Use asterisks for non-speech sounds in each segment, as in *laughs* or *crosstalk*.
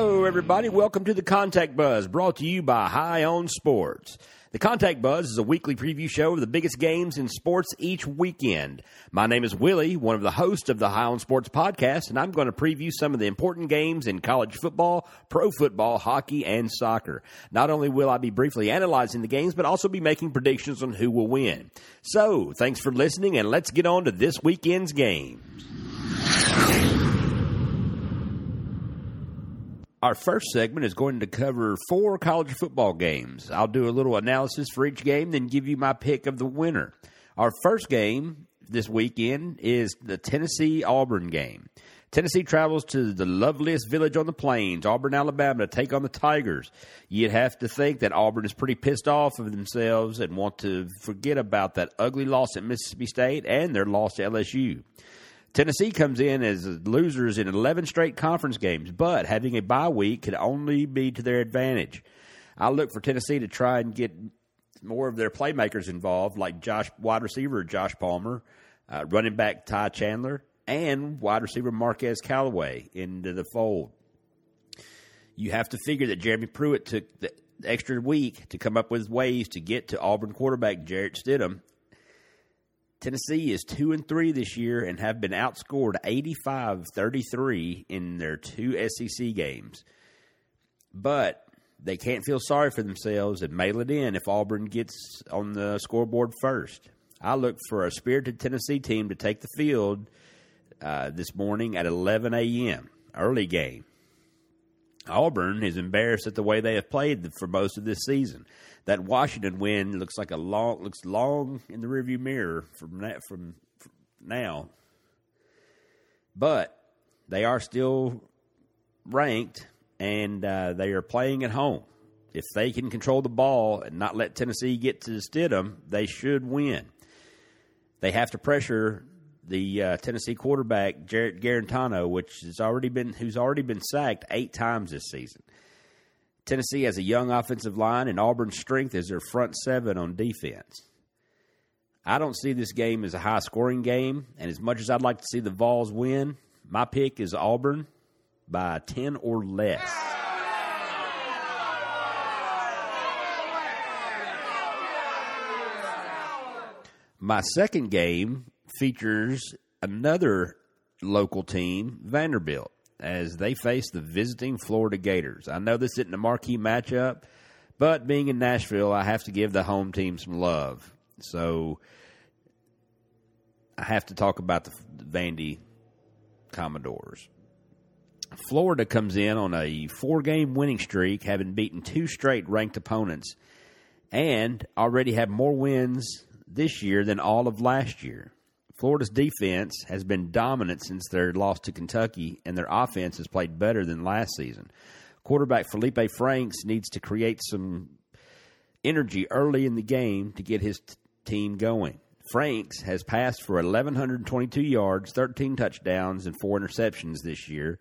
Hello, everybody. Welcome to the Contact Buzz, brought to you by High on Sports. The Contact Buzz is a weekly preview show of the biggest games in sports each weekend. My name is Willie, one of the hosts of the High on Sports podcast, and I'm going to preview some of the important games in college football, pro football, hockey, and soccer. Not only will I be briefly analyzing the games, but also be making predictions on who will win. So, thanks for listening, and let's get on to this weekend's games. Our first segment is going to cover four college football games. I'll do a little analysis for each game, then give you my pick of the winner. Our first game this weekend is the Tennessee Auburn game. Tennessee travels to the loveliest village on the plains, Auburn, Alabama, to take on the Tigers. You'd have to think that Auburn is pretty pissed off of themselves and want to forget about that ugly loss at Mississippi State and their loss to LSU. Tennessee comes in as losers in 11 straight conference games, but having a bye week could only be to their advantage. I look for Tennessee to try and get more of their playmakers involved, like Josh wide receiver Josh Palmer, uh, running back Ty Chandler, and wide receiver Marquez Callaway into the fold. You have to figure that Jeremy Pruitt took the extra week to come up with ways to get to Auburn quarterback Jarrett Stidham Tennessee is 2 and 3 this year and have been outscored 85-33 in their two SEC games. But they can't feel sorry for themselves and mail it in if Auburn gets on the scoreboard first. I look for a spirited Tennessee team to take the field uh, this morning at 11 a.m. Early game. Auburn is embarrassed at the way they have played for most of this season that Washington win looks like a long looks long in the rearview mirror from that from, from now. But they are still ranked and uh, they are playing at home. If they can control the ball and not let Tennessee get to Stidham, they should win. They have to pressure the uh, Tennessee quarterback Jarrett Guarantano, which has already been who's already been sacked eight times this season. Tennessee has a young offensive line, and Auburn's strength is their front seven on defense. I don't see this game as a high scoring game, and as much as I'd like to see the Vols win, my pick is Auburn by 10 or less. My second game features another local team, Vanderbilt as they face the visiting Florida Gators. I know this isn't a marquee matchup, but being in Nashville, I have to give the home team some love. So I have to talk about the Vandy Commodores. Florida comes in on a four game winning streak, having beaten two straight ranked opponents, and already have more wins this year than all of last year. Florida's defense has been dominant since their loss to Kentucky, and their offense has played better than last season. Quarterback Felipe Franks needs to create some energy early in the game to get his t- team going. Franks has passed for 1,122 yards, 13 touchdowns, and four interceptions this year.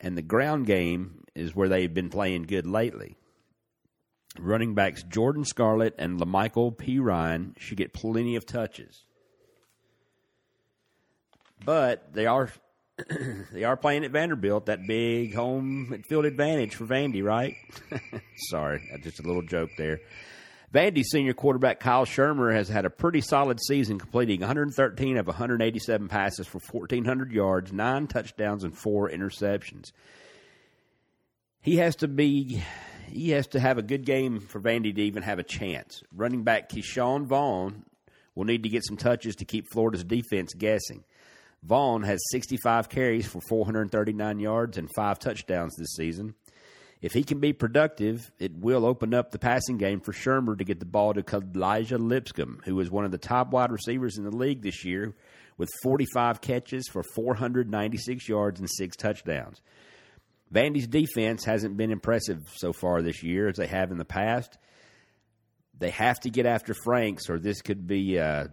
And the ground game is where they've been playing good lately. Running backs Jordan Scarlett and La'Mical Perine should get plenty of touches but they are *clears throat* they are playing at Vanderbilt, that big home field advantage for Vandy, right? *laughs* Sorry, just a little joke there. Vandy senior quarterback Kyle Shurmur has had a pretty solid season, completing 113 of 187 passes for 1,400 yards, nine touchdowns, and four interceptions. He has to be, he has to have a good game for Vandy to even have a chance. Running back Ke'Shawn Vaughn will need to get some touches to keep Florida's defense guessing. Vaughn has 65 carries for 439 yards and five touchdowns this season. If he can be productive, it will open up the passing game for Shurmur to get the ball to Kalija Lipscomb, who is one of the top wide receivers in the league this year with 45 catches for 496 yards and six touchdowns. Vandy's defense hasn't been impressive so far this year as they have in the past. They have to get after Franks, or this could be a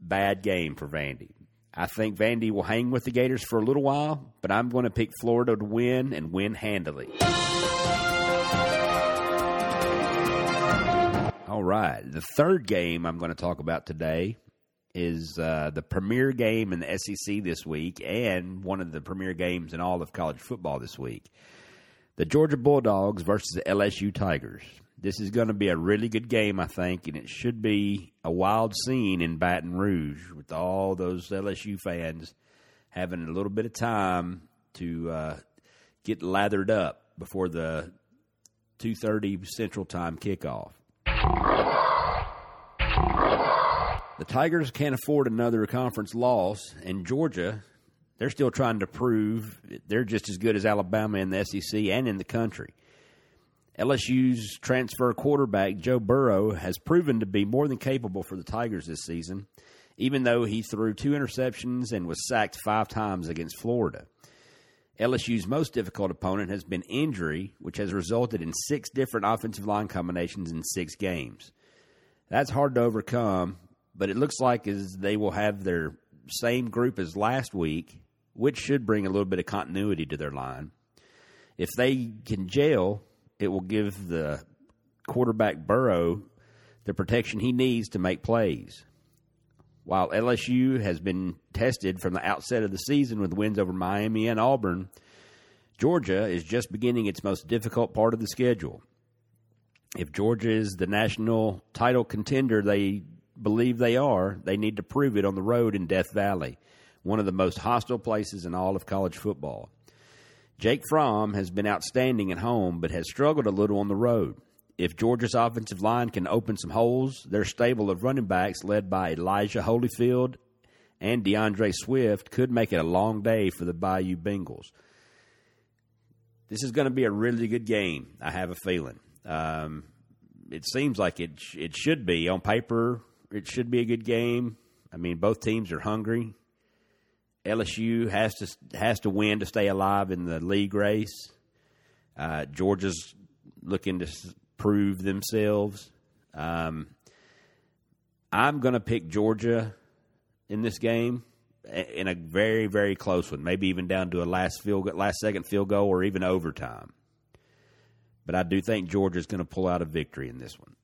bad game for Vandy. I think Vandy will hang with the Gators for a little while, but I'm going to pick Florida to win and win handily. All right. The third game I'm going to talk about today is uh, the premier game in the SEC this week and one of the premier games in all of college football this week. The Georgia Bulldogs versus the LSU Tigers. This is going to be a really good game, I think, and it should be a wild scene in Baton Rouge with all those LSU fans having a little bit of time to uh, get lathered up before the 2:30 Central Time kickoff. The Tigers can't afford another conference loss, and Georgia, they're still trying to prove they're just as good as Alabama in the SEC and in the country. LSU's transfer quarterback, Joe Burrow, has proven to be more than capable for the Tigers this season, even though he threw two interceptions and was sacked five times against Florida. LSU's most difficult opponent has been injury, which has resulted in six different offensive line combinations in six games. That's hard to overcome, but it looks like as they will have their same group as last week, which should bring a little bit of continuity to their line. If they can gel, it will give the quarterback Burrow the protection he needs to make plays. While LSU has been tested from the outset of the season with wins over Miami and Auburn, Georgia is just beginning its most difficult part of the schedule. If Georgia is the national title contender they believe they are, they need to prove it on the road in Death Valley, one of the most hostile places in all of college football. Jake Fromm has been outstanding at home, but has struggled a little on the road. If Georgia's offensive line can open some holes, their stable of running backs, led by Elijah Holyfield and D'Andre Swift, could make it a long day for the Bayou Bengals. This is going to be a really good game. I have a feeling. Um, it seems like it it should be on paper. It should be a good game. I mean, both teams are hungry. LSU has to has to win to stay alive in the league race. Uh, Georgia's looking to prove themselves. Um, I'm going to pick Georgia in this game in a very very close one, maybe even down to a last field last second field goal or even overtime. But I do think Georgia's going to pull out a victory in this one.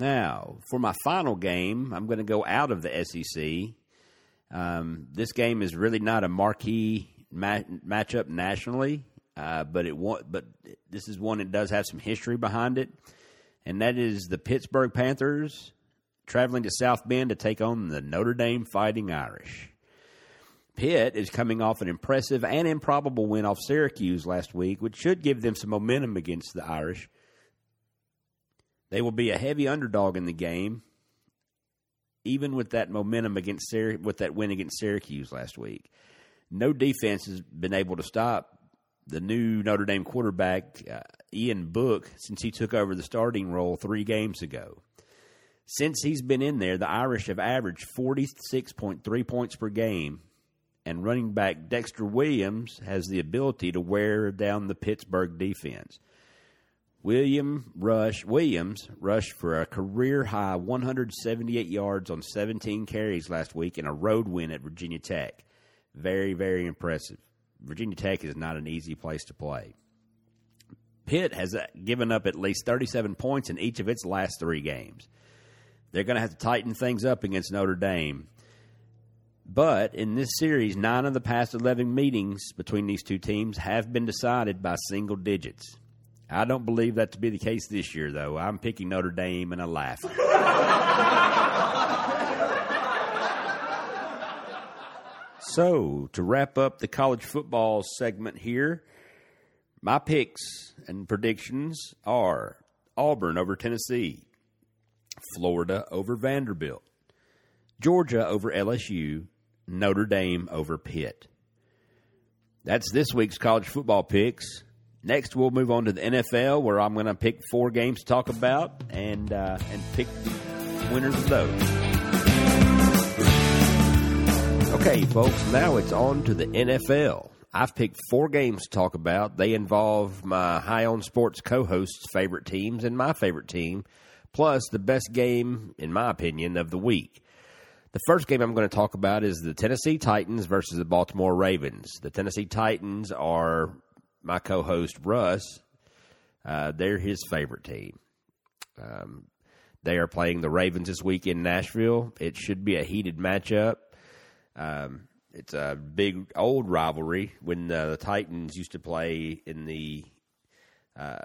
Now, for my final game, I'm going to go out of the SEC. Um, this game is really not a marquee ma- matchup nationally, uh, but it wa- but this is one that does have some history behind it, and that is the Pittsburgh Panthers traveling to South Bend to take on the Notre Dame Fighting Irish. Pitt is coming off an impressive and improbable win off Syracuse last week, which should give them some momentum against the Irish. They will be a heavy underdog in the game, even with that momentum against with that win against Syracuse last week. No defense has been able to stop the new Notre Dame quarterback uh, Ian Book since he took over the starting role three games ago. Since he's been in there, the Irish have averaged 46.3 points per game, and running back Dexter Williams has the ability to wear down the Pittsburgh defense. William Rush Williams rushed for a career high 178 yards on 17 carries last week in a road win at Virginia Tech. Very, very impressive. Virginia Tech is not an easy place to play. Pitt has uh, given up at least 37 points in each of its last three games. They're going to have to tighten things up against Notre Dame. But in this series, nine of the past 11 meetings between these two teams have been decided by single digits. I don't believe that to be the case this year, though. I'm picking Notre Dame and I laugh. so, to wrap up the college football segment here, my picks and predictions are Auburn over Tennessee, Florida over Vanderbilt, Georgia over LSU, Notre Dame over Pitt. That's this week's college football picks. Next, we'll move on to the NFL, where I'm going to pick four games to talk about and uh, and pick the winners of those. Okay, folks, now it's on to the NFL. I've picked four games to talk about. They involve my High on Sports co-host's favorite teams and my favorite team, plus the best game, in my opinion, of the week. The first game I'm going to talk about is the Tennessee Titans versus the Baltimore Ravens. The Tennessee Titans are my co-host Russ, uh, they're his favorite team. Um, they are playing the Ravens this week in Nashville. It should be a heated matchup. Um, it's a big old rivalry when uh, the Titans used to play in the uh,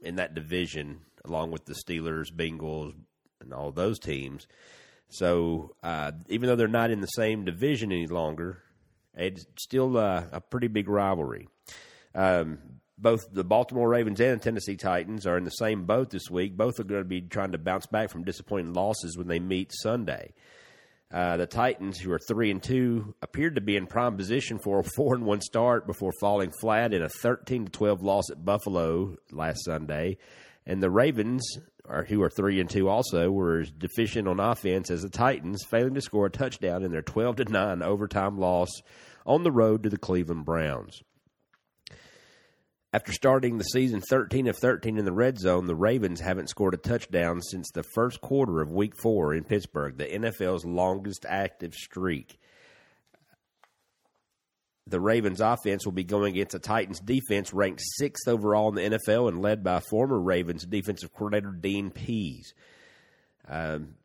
in that division along with the Steelers, Bengals, and all those teams. So uh, even though they're not in the same division any longer, it's still uh, a pretty big rivalry. Um, both the Baltimore Ravens and the Tennessee Titans are in the same boat this week. Both are going to be trying to bounce back from disappointing losses when they meet Sunday. Uh, the Titans, who are three and two, appeared to be in prime position for a *laughs* four and one start before falling flat in a thirteen to twelve loss at Buffalo last Sunday. And the Ravens, are, who are three and two, also were as deficient on offense as the Titans, failing to score a touchdown in their twelve to nine overtime loss on the road to the Cleveland Browns. After starting the season 13 of 13 in the red zone, the Ravens haven't scored a touchdown since the first quarter of week four in Pittsburgh, the NFL's longest active streak. The Ravens offense will be going against the Titans defense ranked sixth overall in the NFL and led by former Ravens defensive coordinator Dean Pees. Um,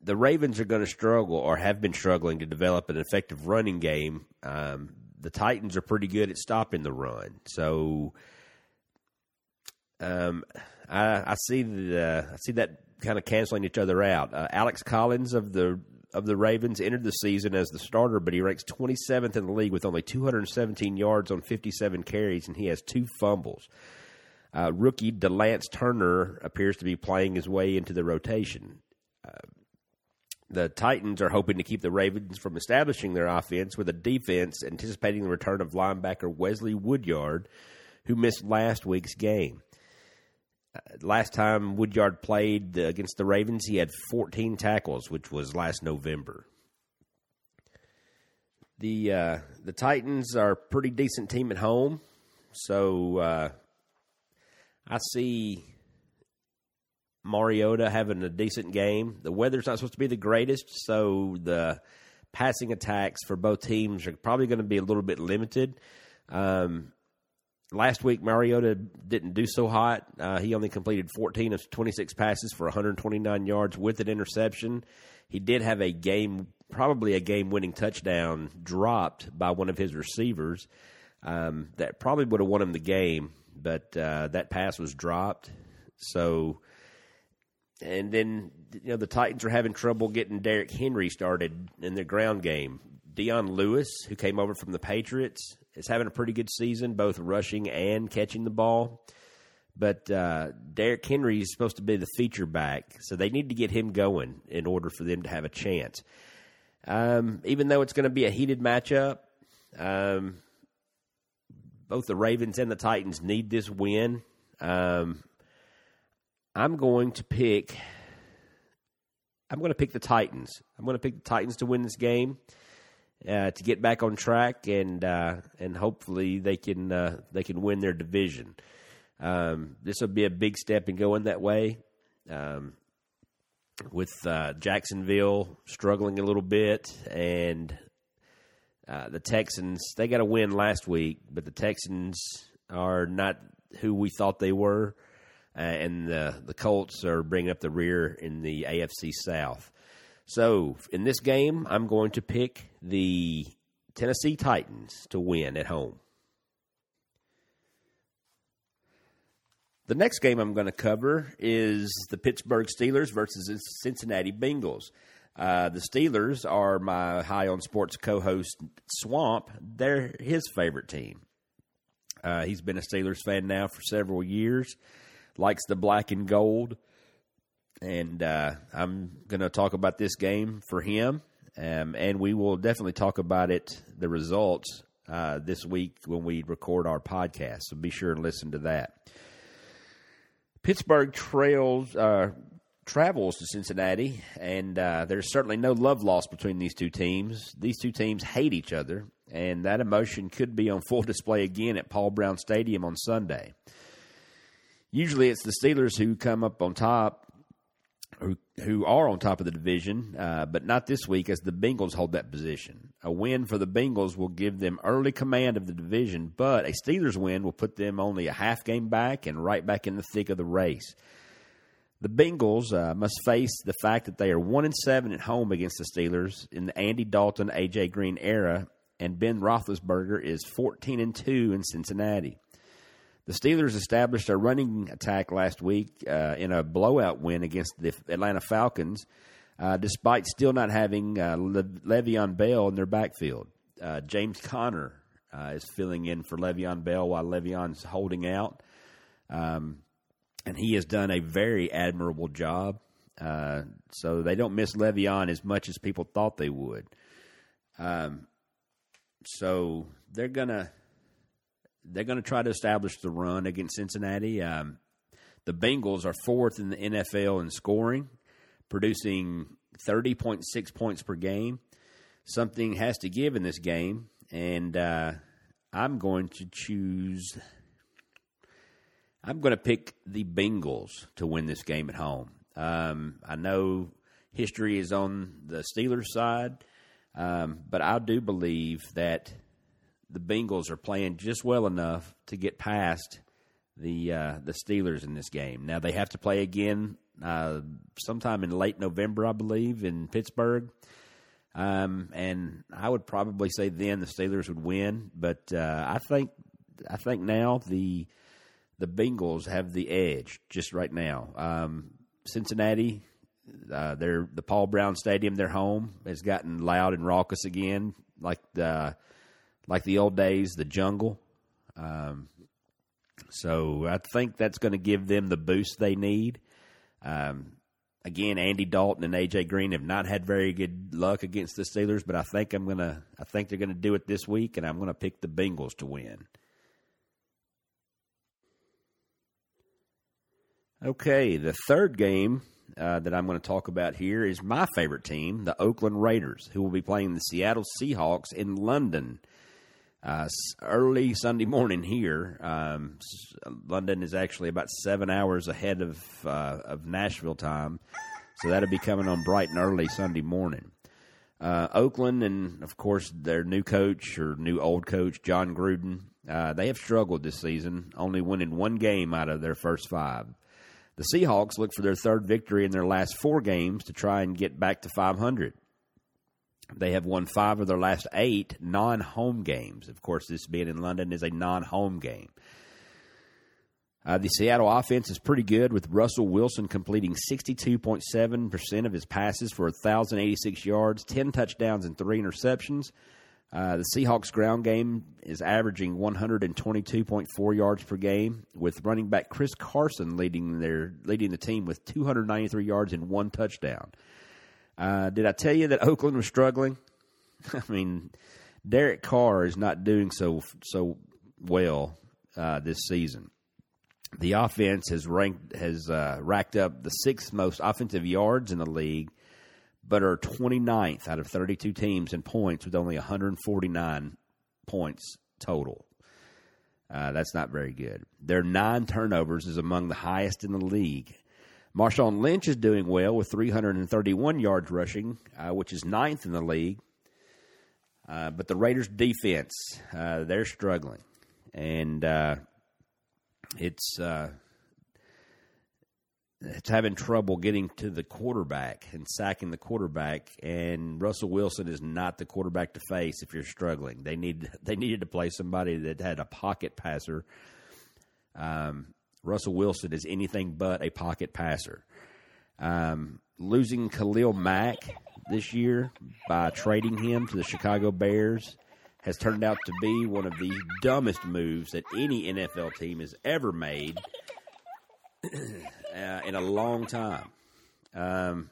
the Ravens are going to struggle or have been struggling to develop an effective running game. Um, the Titans are pretty good at stopping the run. So um, I, I, see the I see that kind of canceling each other out. Uh, Alex Collins of the of the Ravens entered the season as the starter, but he ranks 27th in the league with only 217 yards on 57 carries, and he has two fumbles. Uh, rookie De'Lance Turner appears to be playing his way into the rotation. Uh, the Titans are hoping to keep the Ravens from establishing their offense with a defense anticipating the return of linebacker Wesley Woodyard, who missed last week's game. Uh, last time Woodyard played against the Ravens, he had 14 tackles, which was last November. The uh, the Titans are a pretty decent team at home, so uh, I see Mariota having a decent game. The weather's not supposed to be the greatest, so the passing attacks for both teams are probably going to be a little bit limited. Um, last week, Mariota didn't do so hot. Uh, he only completed 14 of 26 passes for 129 yards with an interception. He did have a game, probably a game winning touchdown dropped by one of his receivers. Um, that probably would have won him the game, but uh, that pass was dropped. So and then you know the Titans are having trouble getting Derrick Henry started in their ground game. Dion Lewis, who came over from the Patriots, is having a pretty good season, both rushing and catching the ball. But uh, Derrick Henry is supposed to be the feature back, so they need to get him going in order for them to have a chance. Um, even though it's going to be a heated matchup, um, both the Ravens and the Titans need this win. Um, I'm going to pick. I'm going to pick the Titans. I'm going to pick the Titans to win this game, uh, to get back on track, and uh, and hopefully they can uh, they can win their division. Um, this will be a big step in going that way. Um, with uh, Jacksonville struggling a little bit, and uh, the Texans they got a win last week, but the Texans are not who we thought they were uh, and the the Colts are bringing up the rear in the AFC South. So in this game, I'm going to pick the Tennessee Titans to win at home. The next game I'm going to cover is the Pittsburgh Steelers versus the Cincinnati Bengals. Uh, the Steelers are my High on Sports co-host Swamp. They're his favorite team. Uh, he's been a Steelers fan now for several years likes the black and gold. And uh, I'm going to talk about this game for him. Um, and we will definitely talk about it, the results, uh, this week when we record our podcast. So be sure and listen to that. Pittsburgh trails uh, travels to Cincinnati, and uh, there's certainly no love lost between these two teams. These two teams hate each other, and that emotion could be on full *laughs* display again at Paul Brown Stadium on Sunday usually it's the Steelers who come up on top, who who are on top of the division, uh, but not this week as the Bengals hold that position. A win for the Bengals will give them early command of the division, but a Steelers win will put them only a half game back and right back in the thick of the race. The Bengals uh, must face the fact that they are one and seven at home against the Steelers in the Andy Dalton, AJ Green era, and Ben Roethlisberger is fourteen and two in Cincinnati. The Steelers established a running attack last week uh, in a blowout win against the Atlanta Falcons, uh, despite still not having uh, Le- Le'Veon Bell in their backfield. Uh, James Conner uh, is filling in for Le'Veon Bell while Le'Veon's holding out, um, and he has done a very admirable job. Uh, so they don't miss Le'Veon as much as people thought they would. Um, so they're gonna they're going to try to establish the run against Cincinnati. Um, the Bengals are fourth in the NFL in scoring, producing 30.6 points per game. Something has to give in this game, and uh, I'm going to choose. I'm going to pick the Bengals to win this game at home. Um, I know history is on the Steelers' side, um, but I do believe that the Bengals are playing just well enough to get past the uh, the Steelers in this game. Now they have to play again uh, sometime in late November, I believe, in Pittsburgh. Um, and I would probably say then the Steelers would win, but uh, I think I think now the the Bengals have the edge just right now. Um, Cincinnati, uh, their the Paul Brown Stadium, their home, has gotten loud and raucous again, like the like the old days, the jungle. Um, so I think that's going to give them the boost they need. Um, again, Andy Dalton and AJ Green have not had very good luck against the Steelers, but I think I'm gonna I think they're going to do it this week, and I'm going to pick the Bengals to win. Okay, the third game uh, that I'm going to talk about here is my favorite team, the Oakland Raiders, who will be playing the Seattle Seahawks in London uh, early Sunday morning here. Um, London is actually about seven hours ahead of uh, of Nashville time, so that'll be coming on bright and early Sunday morning. Uh, Oakland and of course their new coach or new old coach Jon Gruden. Uh, they have struggled this season, only winning one game out of their first five. The Seahawks look for their third victory in their last four games to try and get back to 500. They have won five of their last eight non home games. Of course, this being in London is a non home game. Uh, the Seattle offense is pretty good, with Russell Wilson completing 62.7% of his passes for 1,086 yards, 10 touchdowns, and three interceptions. Uh, the Seahawks ground game is averaging 122.4 yards per game, with running back Chris Carson leading their leading the team with 293 yards and one touchdown. Uh, did I tell you that Oakland was struggling? *laughs* I mean, Derek Carr is not doing so so well uh, this season. The offense has ranked has uh, racked up the sixth most offensive yards in the league, but are 29th out of 32 teams in points with only 149 points total. Uh, that's not very good. Their nine turnovers is among the highest in the league. Marshawn Lynch is doing well with 331 yards rushing, uh, which is ninth in the league. Uh, but the Raiders' defense, uh, they're struggling. And uh, it's uh, it's having trouble getting to the quarterback and sacking the quarterback. And Russell Wilson is not the quarterback to face if you're struggling. They need *laughs* they needed to play somebody that had a pocket passer. Um, Russell Wilson is anything but a pocket passer. Um, losing Khalil Mack this year by trading him to the Chicago Bears has turned out to be one of the dumbest moves that any NFL team has ever made uh, in a long time. Um,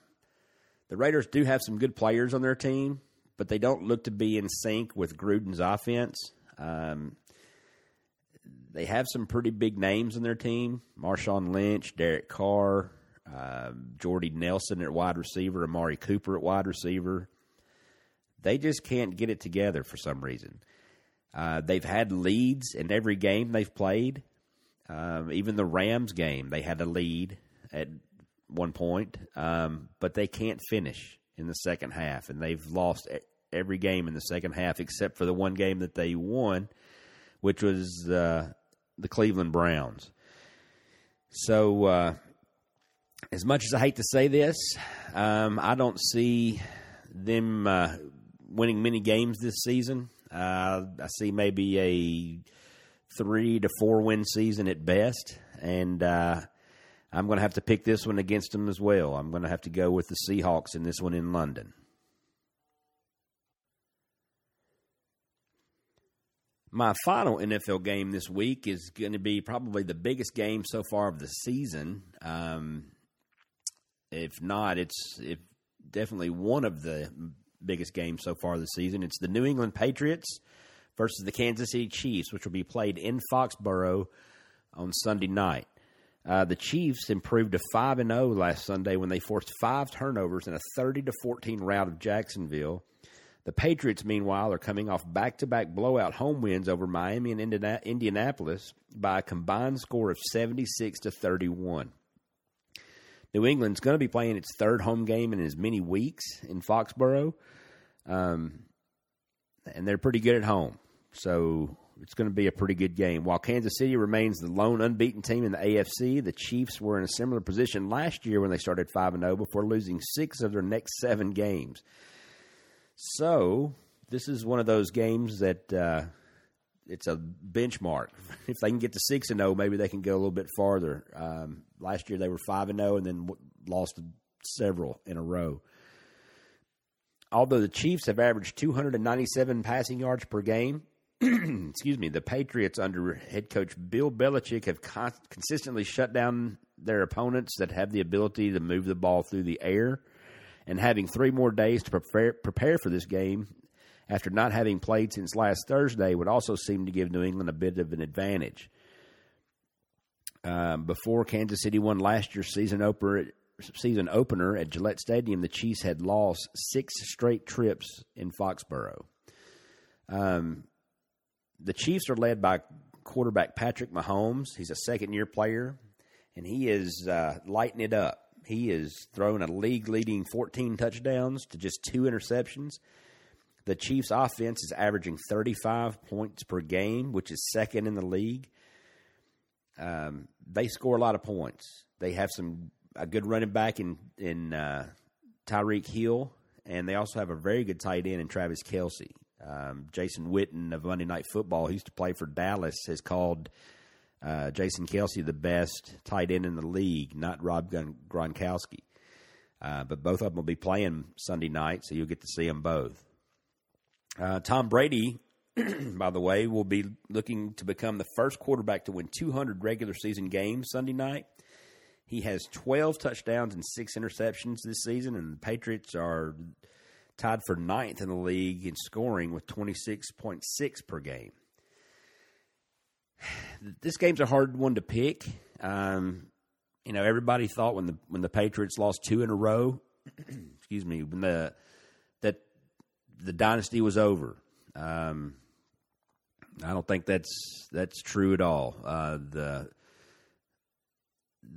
the Raiders do have some good players on their team, but they don't look to be in sync with Gruden's offense. Um, they have some pretty big names in their team: Marshawn Lynch, Derek Carr, uh, Jordy Nelson at wide receiver, Amari Cooper at wide receiver. They just can't get it together for some reason. Uh, they've had leads in every game they've played. Um, even the Rams game, they had a lead at one point, um, but they can't finish in the second half, and they've lost every game in the second half except for the one game that they won, which was uh, the Cleveland Browns. So uh, as much as I hate to say this, um, I don't see them uh, winning many games this season. Uh, I see maybe a three to four win season at best, and uh, I'm going to have to pick this one against them as well. I'm going to have to go with the Seahawks in this one in London. My final NFL game this week is going to be probably the biggest game so far of the season. Um, if not, it's if definitely one of the biggest games so far this season. It's the New England Patriots versus the Kansas City Chiefs, which will be played in Foxborough on Sunday night. Uh, the Chiefs improved to five and zero oh last Sunday when they forced five turnovers in a thirty to fourteen rout of Jacksonville. The Patriots, meanwhile, are coming off back to back blowout home wins over Miami and Indianapolis by a combined score of 76 to 31. New England's going to be playing its third home game in as many weeks in Foxborough. Um, and they're pretty good at home. So it's going to be a pretty good game. While Kansas City remains the lone unbeaten team in the AFC, the Chiefs were in a similar position last year when they started 5 and 0 before losing 6 of their next 7 games. So this is one of those games that uh, it's a benchmark. *laughs* If they can get to six and zero, oh, maybe they can go a little bit farther. Um, last year they were five and zero, and then lost several in a row. Although the Chiefs have averaged 297 passing yards per game, *clears throat* excuse me, the Patriots under head coach Bill Belichick have con- consistently shut down their opponents that have the ability to move the ball through the air and having three more days to prepare, prepare for this game after not having played since last Thursday would also seem to give New England a bit of an advantage. Um, before Kansas City won last year's season opener, season opener at Gillette Stadium, the Chiefs had lost six straight trips in Foxborough. Um, the Chiefs are led by quarterback Patrick Mahomes. He's a second year player, and he is uh, lighting it up. He is throwing a league leading 14 touchdowns to just two interceptions. The Chiefs' offense is averaging 35 points per game, which is second in the league. Um, they score a lot of points. They have some a good running back in in uh, Tyreek Hill, and they also have a very good tight end in Travis Kelce. Um, Jason Witten of Monday Night Football, who used to play for Dallas, has called uh, Jason Kelce, the best tight end in the league, not Rob Gronkowski. Uh, but both of them will be playing Sunday night, so you'll get to see them both. Uh, Tom Brady, *clears throat* by the way, will be looking to become the first quarterback to win 200 regular season games Sunday night. He has 12 touchdowns and six interceptions this season, and the Patriots are tied for ninth in the league in scoring with 26.6 per game this game's a hard one to pick. Um, you know, everybody thought when the when the Patriots lost two in a row, *clears throat* excuse me, when the that the dynasty was over. Um, I don't think that's that's true at all. Uh, the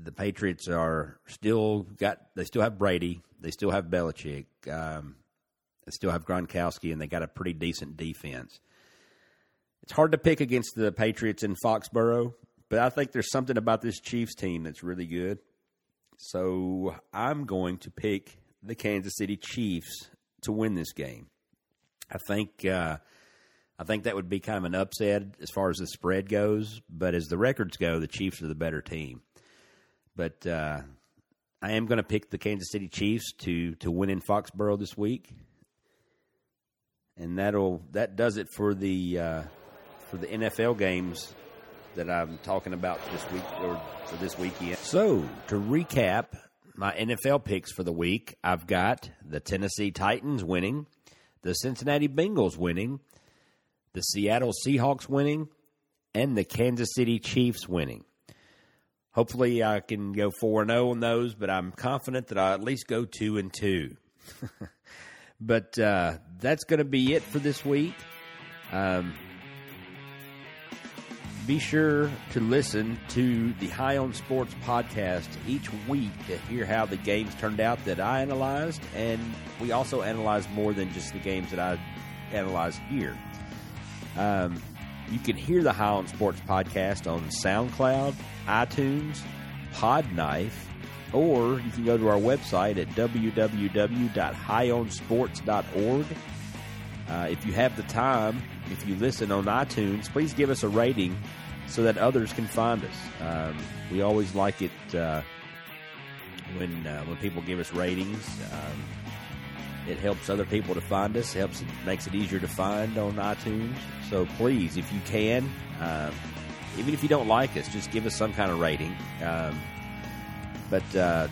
the Patriots are still got they still have Brady, they still have Belichick, um, they still have Gronkowski, and they got a pretty decent defense. It's hard to pick against the Patriots in Foxborough, but I think there's something about this Chiefs team that's really good. So I'm going to pick the Kansas City Chiefs to win this game. I think uh, I think that would be kind of an upset as far as the spread goes, but as the records go, the Chiefs are the better team. But uh, I am going to pick the Kansas City Chiefs to to win in Foxborough this week, and that'll that does it for the uh, for the NFL games that I'm talking about this week or for this weekend. So, to recap my NFL picks for the week, I've got the Tennessee Titans winning, the Cincinnati Bengals winning, the Seattle Seahawks winning, and the Kansas City Chiefs winning. Hopefully, I can go 4 0 on those, but I'm confident that I'll at least go 2 and 2. *laughs* but uh, that's going to be it for this week. Um, be sure to listen to the High on Sports podcast each week to hear how the games turned out that I analyzed. And we also analyze more than just the games that I analyzed here. Um, you can hear the High on Sports podcast on SoundCloud, iTunes, Podknife, or you can go to our website at www.highonsports.org. Uh, if you have the time, if you listen on iTunes, please give us a rating so that others can find us. Um, we always like it uh, when uh, when people give us ratings. Um, it helps other people to find us. Helps makes it easier to find on iTunes. So please, if you can, um, even if you don't like us, just give us some kind of rating. Um, but uh,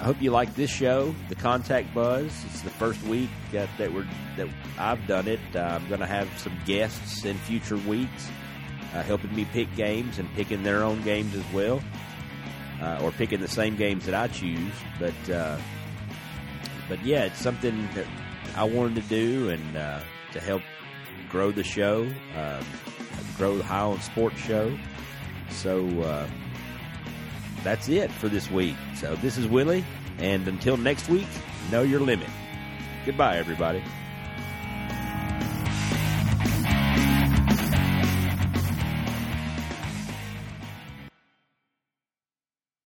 I hope you like this show, the Contact Buzz. It's the first week that, that we're that I've done it. Uh, I'm going to have some guests in future weeks, uh, helping me pick games and picking their own games as well, uh, or picking the same games that I choose. But uh, but yeah, it's something that I wanted to do and uh, to help grow the show, um, grow the High on Sports show. So uh, that's it for this week. So this is Willie, and until next week, know your limit. Goodbye, everybody.